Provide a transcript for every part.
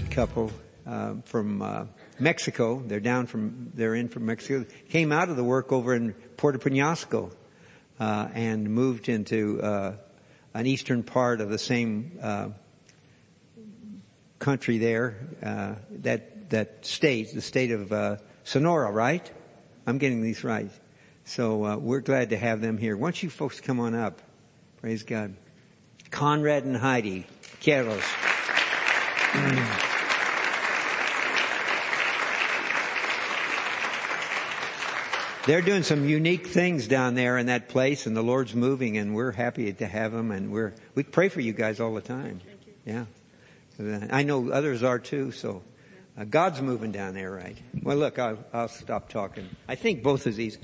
neat couple uh, from uh, Mexico. They're down from, they're in from Mexico. Came out of the work over in Puerto Penasco uh, and moved into uh, an eastern part of the same uh, country there. Uh, that that state, the state of uh, Sonora, right? I'm getting these right. So uh, we're glad to have them here. Why don't you folks come on up? Praise God. Conrad and Heidi Quiros. They're doing some unique things down there in that place and the Lord's moving and we're happy to have them and we're, we pray for you guys all the time. Yeah. I know others are too, so uh, God's moving down there, right? Well, look, I'll, I'll stop talking. I think both of these,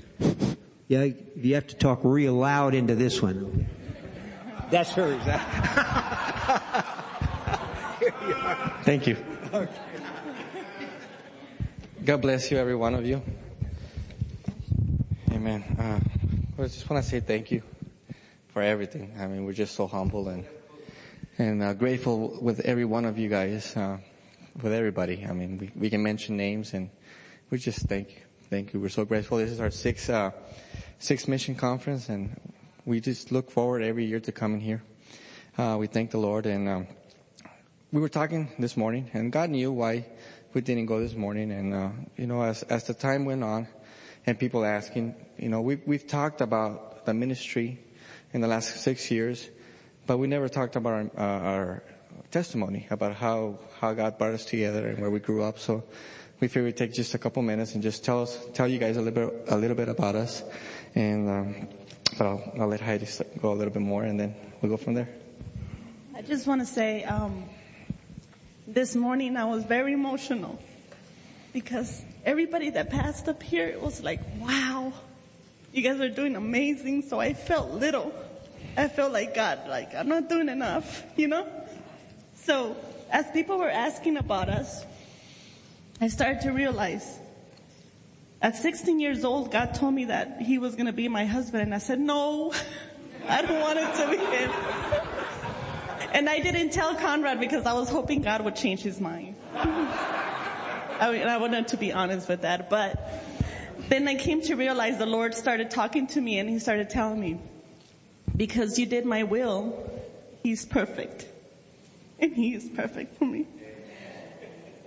yeah, you have to talk real loud into this one. That's hers. Thank you. God bless you, every one of you. Amen. Uh, I just want to say thank you for everything. I mean, we're just so humble and and uh, grateful with every one of you guys, uh, with everybody. I mean, we, we can mention names and we just thank you. Thank you. We're so grateful. This is our sixth, uh, sixth mission conference and we just look forward every year to coming here. Uh, we thank the Lord and, um, we were talking this morning and God knew why we didn't go this morning. And, uh, you know, as, as the time went on and people asking, you know, we've, we've talked about the ministry in the last six years but we never talked about our, uh, our testimony about how, how God brought us together and where we grew up. So we figured we'd take just a couple minutes and just tell us, tell you guys a little bit, a little bit about us. And, um, but I'll, I'll let Heidi go a little bit more and then we'll go from there. I just want to say, um, this morning I was very emotional because everybody that passed up here it was like, wow, you guys are doing amazing. So I felt little. I felt like God, like I'm not doing enough, you know? So as people were asking about us, I started to realize at 16 years old, God told me that he was going to be my husband and I said, no, I don't want it to be him. And I didn't tell Conrad because I was hoping God would change his mind. I, mean, I wanted to be honest with that, but then I came to realize the Lord started talking to me and he started telling me, because you did my will, he's perfect. And he is perfect for me.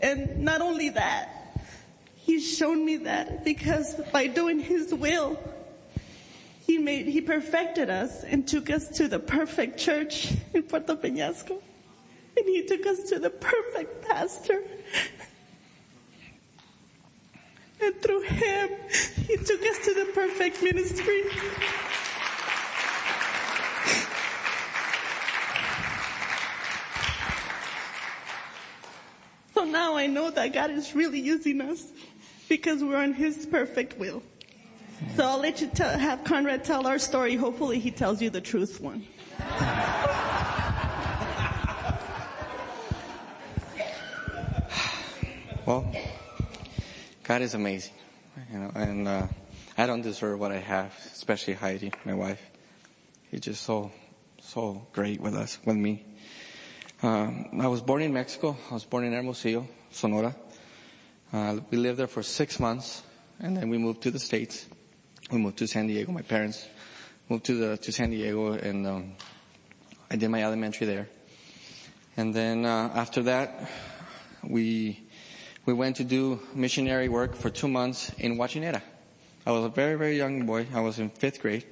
And not only that, he's shown me that because by doing his will, he made, he perfected us and took us to the perfect church in Puerto Peñasco. And he took us to the perfect pastor. And through him, he took us to the perfect ministry. So now I know that God is really using us because we're on His perfect will. So I'll let you tell, have Conrad tell our story. Hopefully he tells you the truth one. well, God is amazing, you know, and uh, I don't deserve what I have, especially Heidi, my wife. He's just so, so great with us, with me. Um, I was born in Mexico. I was born in Hermosillo, Sonora. Uh, we lived there for six months, and then we moved to the States. We moved to San Diego. My parents moved to the to San Diego, and um, I did my elementary there. And then uh, after that, we we went to do missionary work for two months in Huachinera. I was a very very young boy. I was in fifth grade,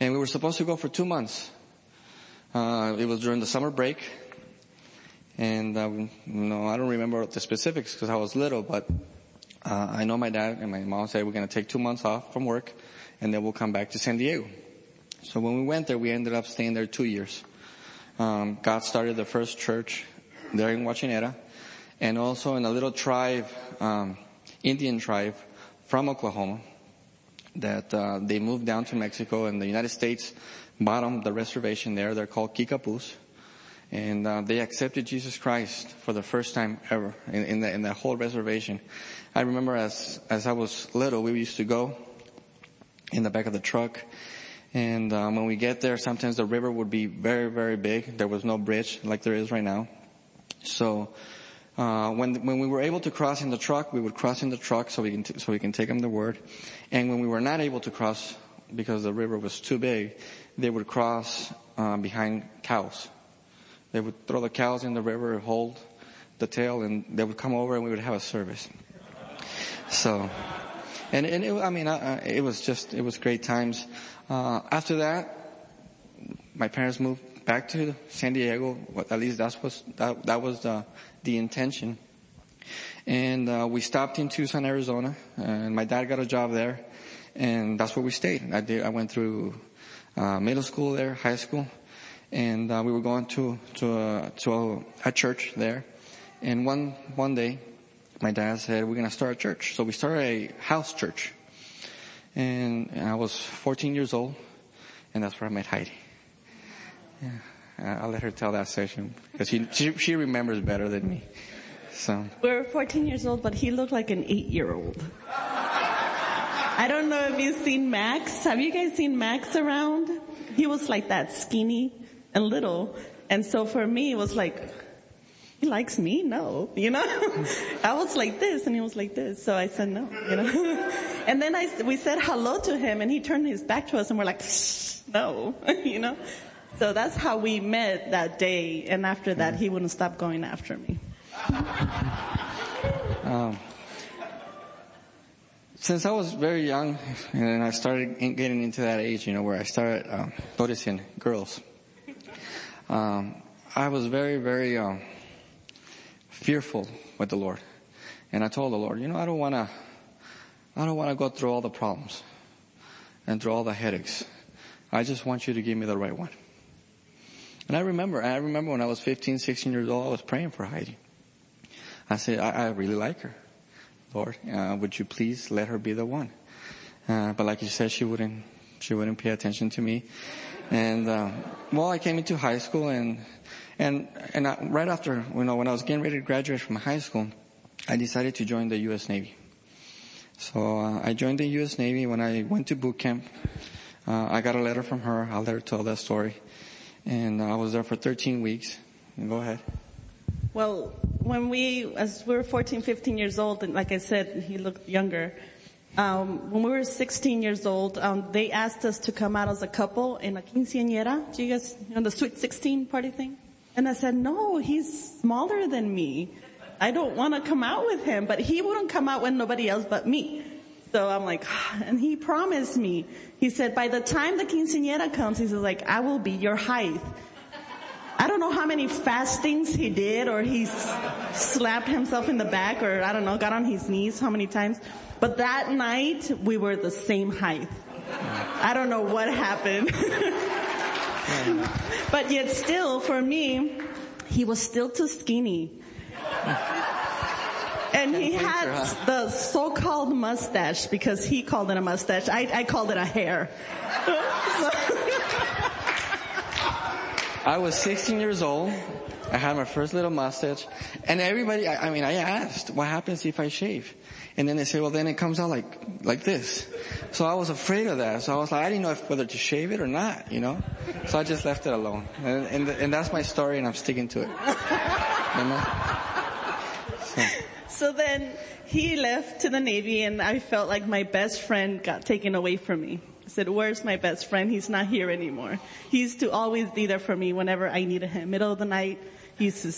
and we were supposed to go for two months. Uh, it was during the summer break, and um, no, I don't remember the specifics because I was little, but uh, I know my dad and my mom said we're going to take two months off from work, and then we'll come back to San Diego. So when we went there, we ended up staying there two years. Um, God started the first church there in Huachinera, and also in a little tribe, um, Indian tribe from Oklahoma, that uh, they moved down to Mexico and the United States bottom, the reservation there. They're called Kickapoos. And uh, they accepted Jesus Christ for the first time ever in, in, the, in the whole reservation. I remember as, as I was little, we used to go in the back of the truck. And um, when we get there, sometimes the river would be very, very big. There was no bridge like there is right now. So uh, when when we were able to cross in the truck, we would cross in the truck so we can t- so we can take them the word. And when we were not able to cross because the river was too big, they would cross uh, behind cows. They would throw the cows in the river, hold the tail, and they would come over and we would have a service. So, and, and it, I mean, uh, it was just, it was great times. Uh, after that, my parents moved back to San Diego. At least that's was, that, that was the, the intention. And, uh, we stopped in Tucson, Arizona, and my dad got a job there, and that's where we stayed. I did, I went through, uh, middle school there, high school, and, uh, we were going to, to, a, to a, a church there. And one, one day, my dad said, we're to start a church. So we started a house church. And I was 14 years old, and that's where I met Heidi. Yeah, uh, I'll let her tell that session because she, she, she remembers better than me. So We were 14 years old, but he looked like an eight-year-old. I don't know if you've seen Max. Have you guys seen Max around? He was like that, skinny and little. And so for me, it was like, he likes me? No, you know? I was like this and he was like this. So I said no, you know? and then I, we said hello to him and he turned his back to us and we're like, no, you know? So that's how we met that day. And after that, he wouldn't stop going after me. Um, since I was very young, and I started getting into that age, you know, where I started um, noticing girls, um, I was very, very um, fearful with the Lord, and I told the Lord, you know, I don't want to, I don't want to go through all the problems and through all the headaches. I just want you to give me the right one. And I remember, I remember when I was 15, 16 years old, I was praying for Heidi. I said, I, I really like her. Lord, uh, would you please let her be the one? Uh, but like you said, she wouldn't, she wouldn't pay attention to me. And, uh, well, I came into high school and, and, and I, right after, you know, when I was getting ready to graduate from high school, I decided to join the U.S. Navy. So, uh, I joined the U.S. Navy when I went to boot camp. Uh, I got a letter from her. I'll let her tell that story. And I was there for 13 weeks. And Go ahead. Well, when we, as we were 14, 15 years old, and like I said, he looked younger. Um, when we were 16 years old, um, they asked us to come out as a couple in a quinceañera. Do you guys, you know, the sweet 16 party thing? And I said, no, he's smaller than me. I don't want to come out with him, but he wouldn't come out with nobody else but me. So I'm like, and he promised me. He said, by the time the quinceañera comes, he's like, I will be your height. I don't know how many fastings he did or he slapped himself in the back or I don't know, got on his knees how many times. But that night we were the same height. I don't know what happened. but yet still for me, he was still too skinny. And he had the so-called mustache because he called it a mustache. I, I called it a hair. I was 16 years old. I had my first little mustache. And everybody, I, I, mean, I asked, what happens if I shave? And then they said, well, then it comes out like, like this. So I was afraid of that. So I was like, I didn't know if whether to shave it or not, you know? So I just left it alone. And, and, and that's my story and I'm sticking to it. You know? So. then he left to the Navy and I felt like my best friend got taken away from me. I said, where's my best friend? He's not here anymore. He used to always be there for me whenever I needed him. Middle of the night, he used to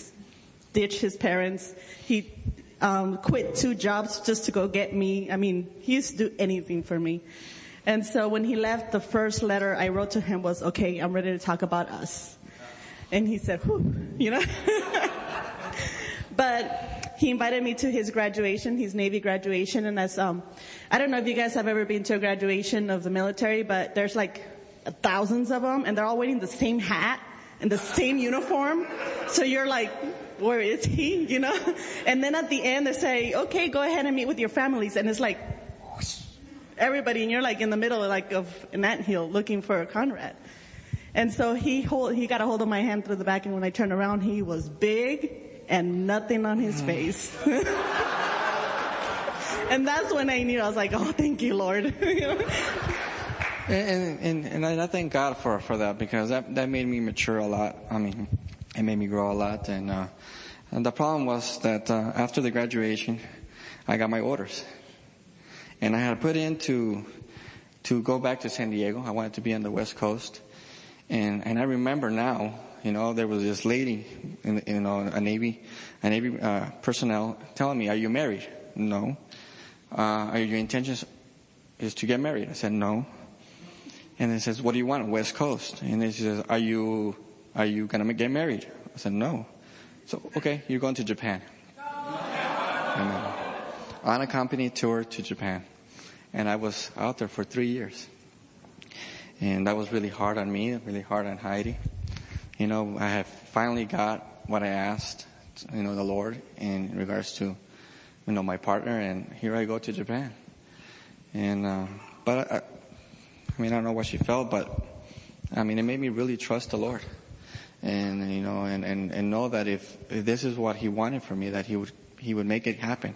ditch his parents. He um, quit two jobs just to go get me. I mean, he used to do anything for me. And so when he left, the first letter I wrote to him was, okay, I'm ready to talk about us. And he said, whew, you know. but he invited me to his graduation, his Navy graduation, and as um, I don't know if you guys have ever been to a graduation of the military, but there's like thousands of them, and they're all wearing the same hat and the same uniform. So you're like, where is he? You know? And then at the end they say, okay, go ahead and meet with your families, and it's like everybody, and you're like in the middle of like of an anthill looking for Conrad. And so he hold, he got a hold of my hand through the back, and when I turned around, he was big and nothing on his face. and that's when I knew I was like, oh, thank you, Lord. and, and, and I thank God for, for that because that, that made me mature a lot. I mean, it made me grow a lot and, uh, And the problem was that uh, after the graduation, I got my orders, and I had to put in to to go back to San Diego. I wanted to be on the West Coast, and and I remember now, you know, there was this lady, in, you know, a Navy, a Navy uh, personnel telling me, "Are you married?" No. Uh, are your intentions is to get married? I said no. And it says, "What do you want, West Coast?" And it says, "Are you are you gonna get married?" I said no. So okay, you're going to Japan. On a company tour to Japan, and I was out there for three years, and that was really hard on me, really hard on Heidi. You know, I have finally got what I asked, you know, the Lord in regards to, you know, my partner, and here I go to Japan. And uh, but I, I mean, I don't know what she felt, but I mean, it made me really trust the Lord, and you know, and and and know that if, if this is what He wanted for me, that He would He would make it happen,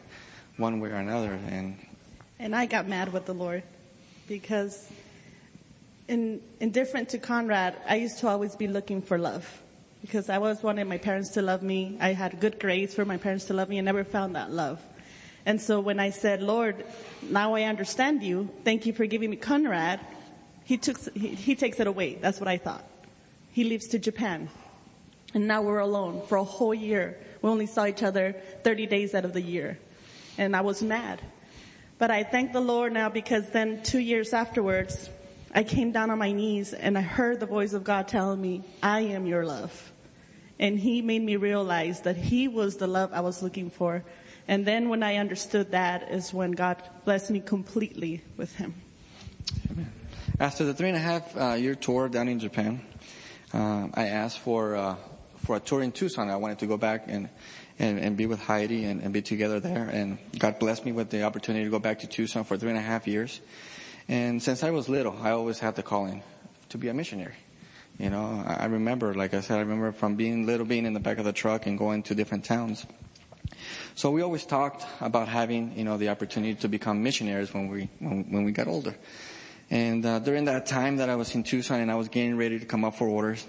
one way or another. And And I got mad with the Lord because in, indifferent to Conrad, I used to always be looking for love because I always wanted my parents to love me. I had good grades for my parents to love me and never found that love. And so when I said, Lord, now I understand you. Thank you for giving me Conrad. He took, he, he takes it away. That's what I thought. He leaves to Japan. And now we're alone for a whole year. We only saw each other 30 days out of the year. And I was mad. But I thank the Lord now because then two years afterwards, I came down on my knees and I heard the voice of God telling me, I am your love. And he made me realize that he was the love I was looking for. And then when I understood that is when God blessed me completely with him. After the three and a half uh, year tour down in Japan, uh, I asked for uh, for a tour in Tucson. I wanted to go back and and, and be with Heidi and, and be together there. And God blessed me with the opportunity to go back to Tucson for three and a half years. And since I was little, I always had the calling to be a missionary. You know, I remember, like I said, I remember from being little, being in the back of the truck and going to different towns. So we always talked about having, you know, the opportunity to become missionaries when we when, when we got older. And uh, during that time that I was in Tucson and I was getting ready to come up for orders,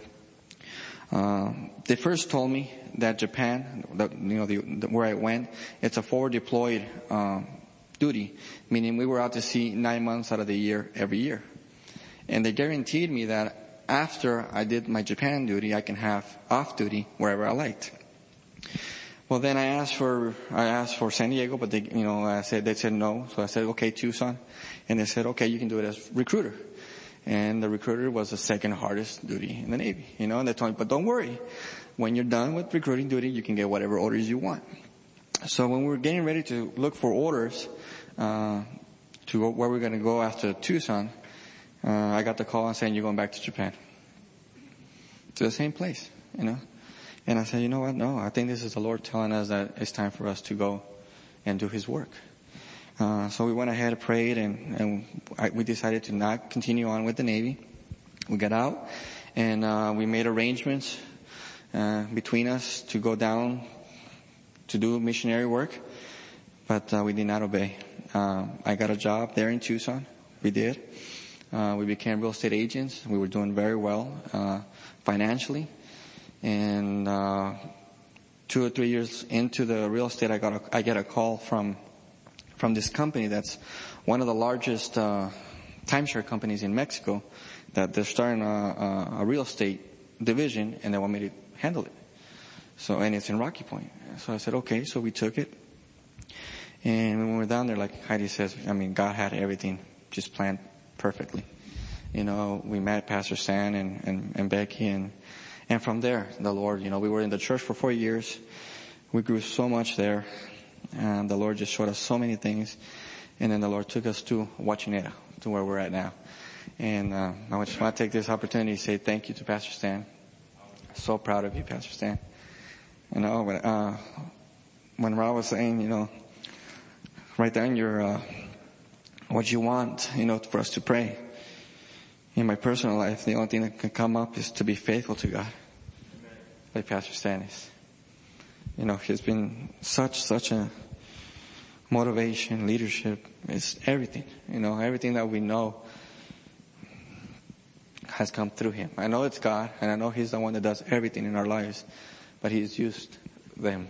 uh, they first told me that Japan, that, you know, the, the, where I went, it's a forward deployed um, duty, meaning we were out to sea nine months out of the year every year. And they guaranteed me that after I did my Japan duty, I can have off duty wherever I liked. Well, then I asked for I asked for San Diego, but they you know I said they said no, so I said okay Tucson, and they said okay you can do it as recruiter, and the recruiter was the second hardest duty in the Navy, you know, and they told me but don't worry, when you're done with recruiting duty you can get whatever orders you want. So when we were getting ready to look for orders uh, to where we're going to go after Tucson, uh, I got the call and saying you're going back to Japan, to the same place, you know. And I said, you know what? No, I think this is the Lord telling us that it's time for us to go and do His work. Uh, so we went ahead and prayed, and, and I, we decided to not continue on with the Navy. We got out, and uh, we made arrangements uh, between us to go down to do missionary work, but uh, we did not obey. Um, I got a job there in Tucson. We did. Uh, we became real estate agents. We were doing very well uh, financially. And uh, two or three years into the real estate, I got a, I get a call from from this company that's one of the largest uh, timeshare companies in Mexico. That they're starting a, a, a real estate division, and they want me to handle it. So, and it's in Rocky Point. So I said, okay. So we took it. And when we were down there, like Heidi says, I mean, God had everything just planned perfectly. You know, we met Pastor Stan and, and, and Becky and, and from there, the Lord, you know, we were in the church for four years. We grew so much there. And the Lord just showed us so many things. And then the Lord took us to Huachinera, to where we're at now. And uh, I just want to take this opportunity to say thank you to Pastor Stan. So proud of you, Pastor Stan. You know, when, uh, when Rob was saying, you know, there in your, uh, what you want, you know, for us to pray. In my personal life, the only thing that can come up is to be faithful to God. Like Pastor Stan is. You know, he's been such, such a motivation, leadership. It's everything. You know, everything that we know has come through him. I know it's God, and I know He's the one that does everything in our lives, but He's used them,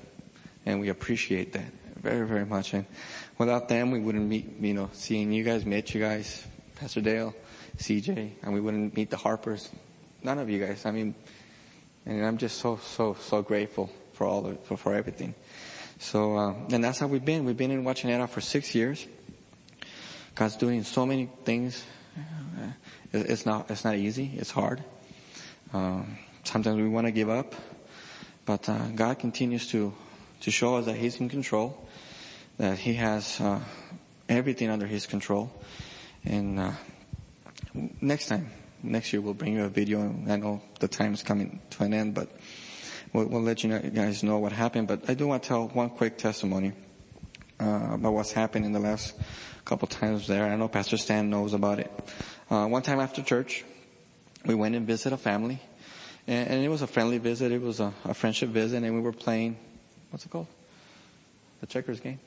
and we appreciate that very, very much. And without them, we wouldn't meet, you know, seeing you guys, meet you guys, Pastor Dale, CJ, and we wouldn't meet the Harpers. None of you guys. I mean, and I'm just so, so, so grateful for all of, for, for everything. So, uh, and that's how we've been. We've been in Huachinera for six years. God's doing so many things. It's not, it's not easy. It's hard. Um, sometimes we want to give up, but uh, God continues to, to show us that He's in control, that He has uh, everything under His control. And uh, next time, next year, we'll bring you a video. And I know the time is coming to an end, but we'll, we'll let you guys know what happened. But I do want to tell one quick testimony uh, about what's happened in the last couple times there. I know Pastor Stan knows about it. Uh, one time after church, we went and visited a family, and, and it was a friendly visit. It was a, a, friendship visit, and we were playing. What's it called? The checkers game.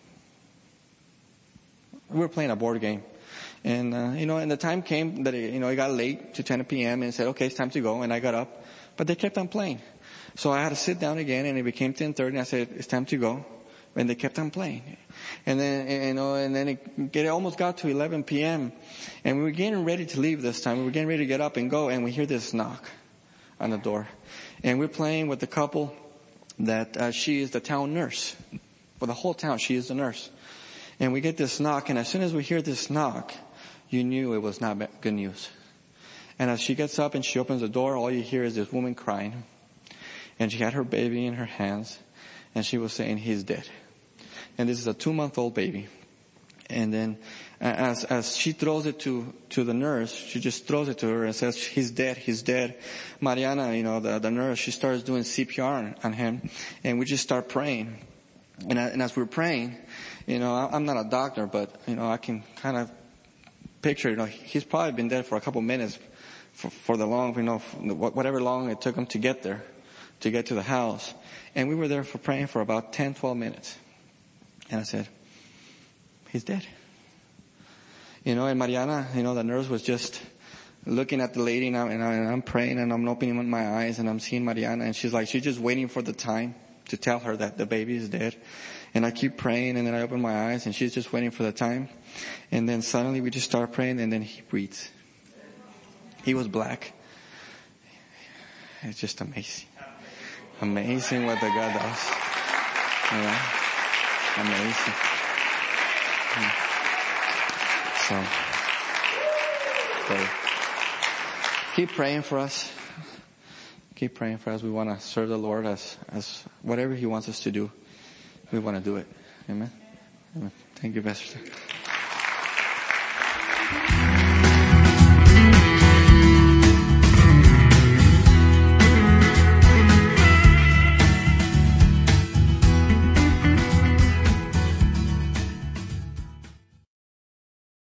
We were playing a board game, and uh, you know, and the time came that it, you know it got late to 10 p.m. and said, "Okay, it's time to go." And I got up, but they kept on playing, so I had to sit down again, and it became 10:30. And I said, "It's time to go," and they kept on playing. And then, you know, and then it, it almost got to 11 p.m. And we were getting ready to leave this time. We were getting ready to get up and go and we hear this knock on the door. And we're playing with the couple that uh, she is the town nurse. For the whole town, she is the nurse. And we get this knock and as soon as we hear this knock, you knew it was not good news. And as she gets up and she opens the door, all you hear is this woman crying. And she had her baby in her hands and she was saying, he's dead and this is a two month old baby. And then as, as she throws it to, to the nurse, she just throws it to her and says, he's dead, he's dead. Mariana, you know, the, the nurse, she starts doing CPR on him and we just start praying. And, and as we're praying, you know, I'm not a doctor, but, you know, I can kind of picture, you know, he's probably been dead for a couple minutes for, for the long, you know, whatever long it took him to get there, to get to the house. And we were there for praying for about 10, 12 minutes. And I said, he's dead. You know, and Mariana, you know, the nurse was just looking at the lady and, I, and, I, I'm praying and I'm opening my eyes and I'm seeing Mariana and she's like, she's just waiting for the time to tell her that the baby is dead. And I keep praying and then I open my eyes and she's just waiting for the time. And then suddenly we just start praying and then he breathes. He was black. It's just amazing. Amazing what the God does. Know? Amazing. So, keep praying for us. Keep praying for us. We want to serve the Lord as, as whatever He wants us to do. We want to do it. Amen. Amen. Thank you, Pastor.